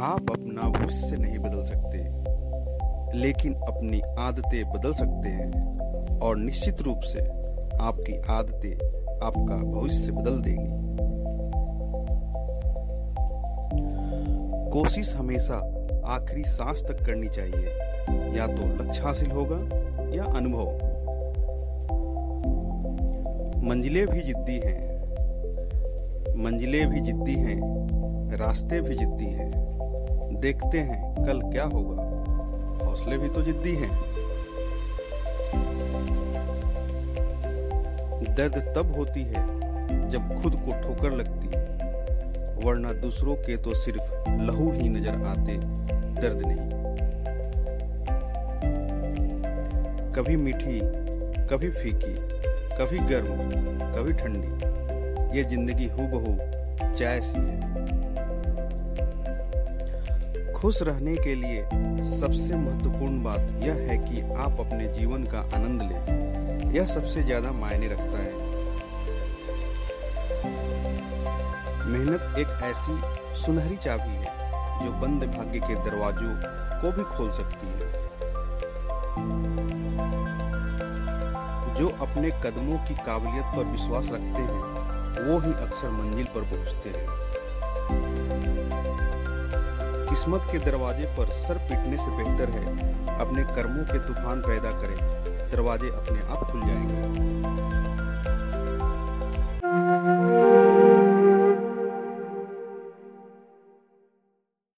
से नहीं बदल सकते, लेकिन अपनी आदतें बदल सकते हैं और निश्चित रूप से आपकी आदतें आपका भविष्य बदल देंगी। कोशिश हमेशा आखिरी सांस तक करनी चाहिए, या तो लक्ष्य हासिल होगा या अनुभव। मंजिलें भी जिद्दी हैं, मंजिलें भी जिद्दी हैं, रास्ते भी जिद्दी हैं। देखते हैं कल क्या होगा। हौसले भी तो जिद्दी हैं। दर्द तब होती है जब खुद को ठोकर लगती वरना दूसरों के तो सिर्फ़ लहू ही नज़र आते, दर्द नहीं। कभी मीठी, कभी फीकी, कभी गर्म, कभी ठंडी, ये ज़िंदगी हूबहू चाय सी है। खुश रहने के लिए सबसे महत्वपूर्ण बात यह है कि आप अपने जीवन का आनंद लें। यह सबसे ज़्यादा मायने रखता है। मेहनत एक ऐसी सुनहरी चाबी है जो बंद भाग्य के दरवाजों को भी खोल सकती है। जो अपने कदमों की काबिलियत पर विश्वास रखते हैं, वो ही अक्सर मंजिल पर पहुँचते हैं। किस्मत के दरवाजे पर सर पीटने से बेहतर है। अपने कर्मों के तूफ़ान पैदा करें। दरवाजे अपने आप खुल जाएँगे।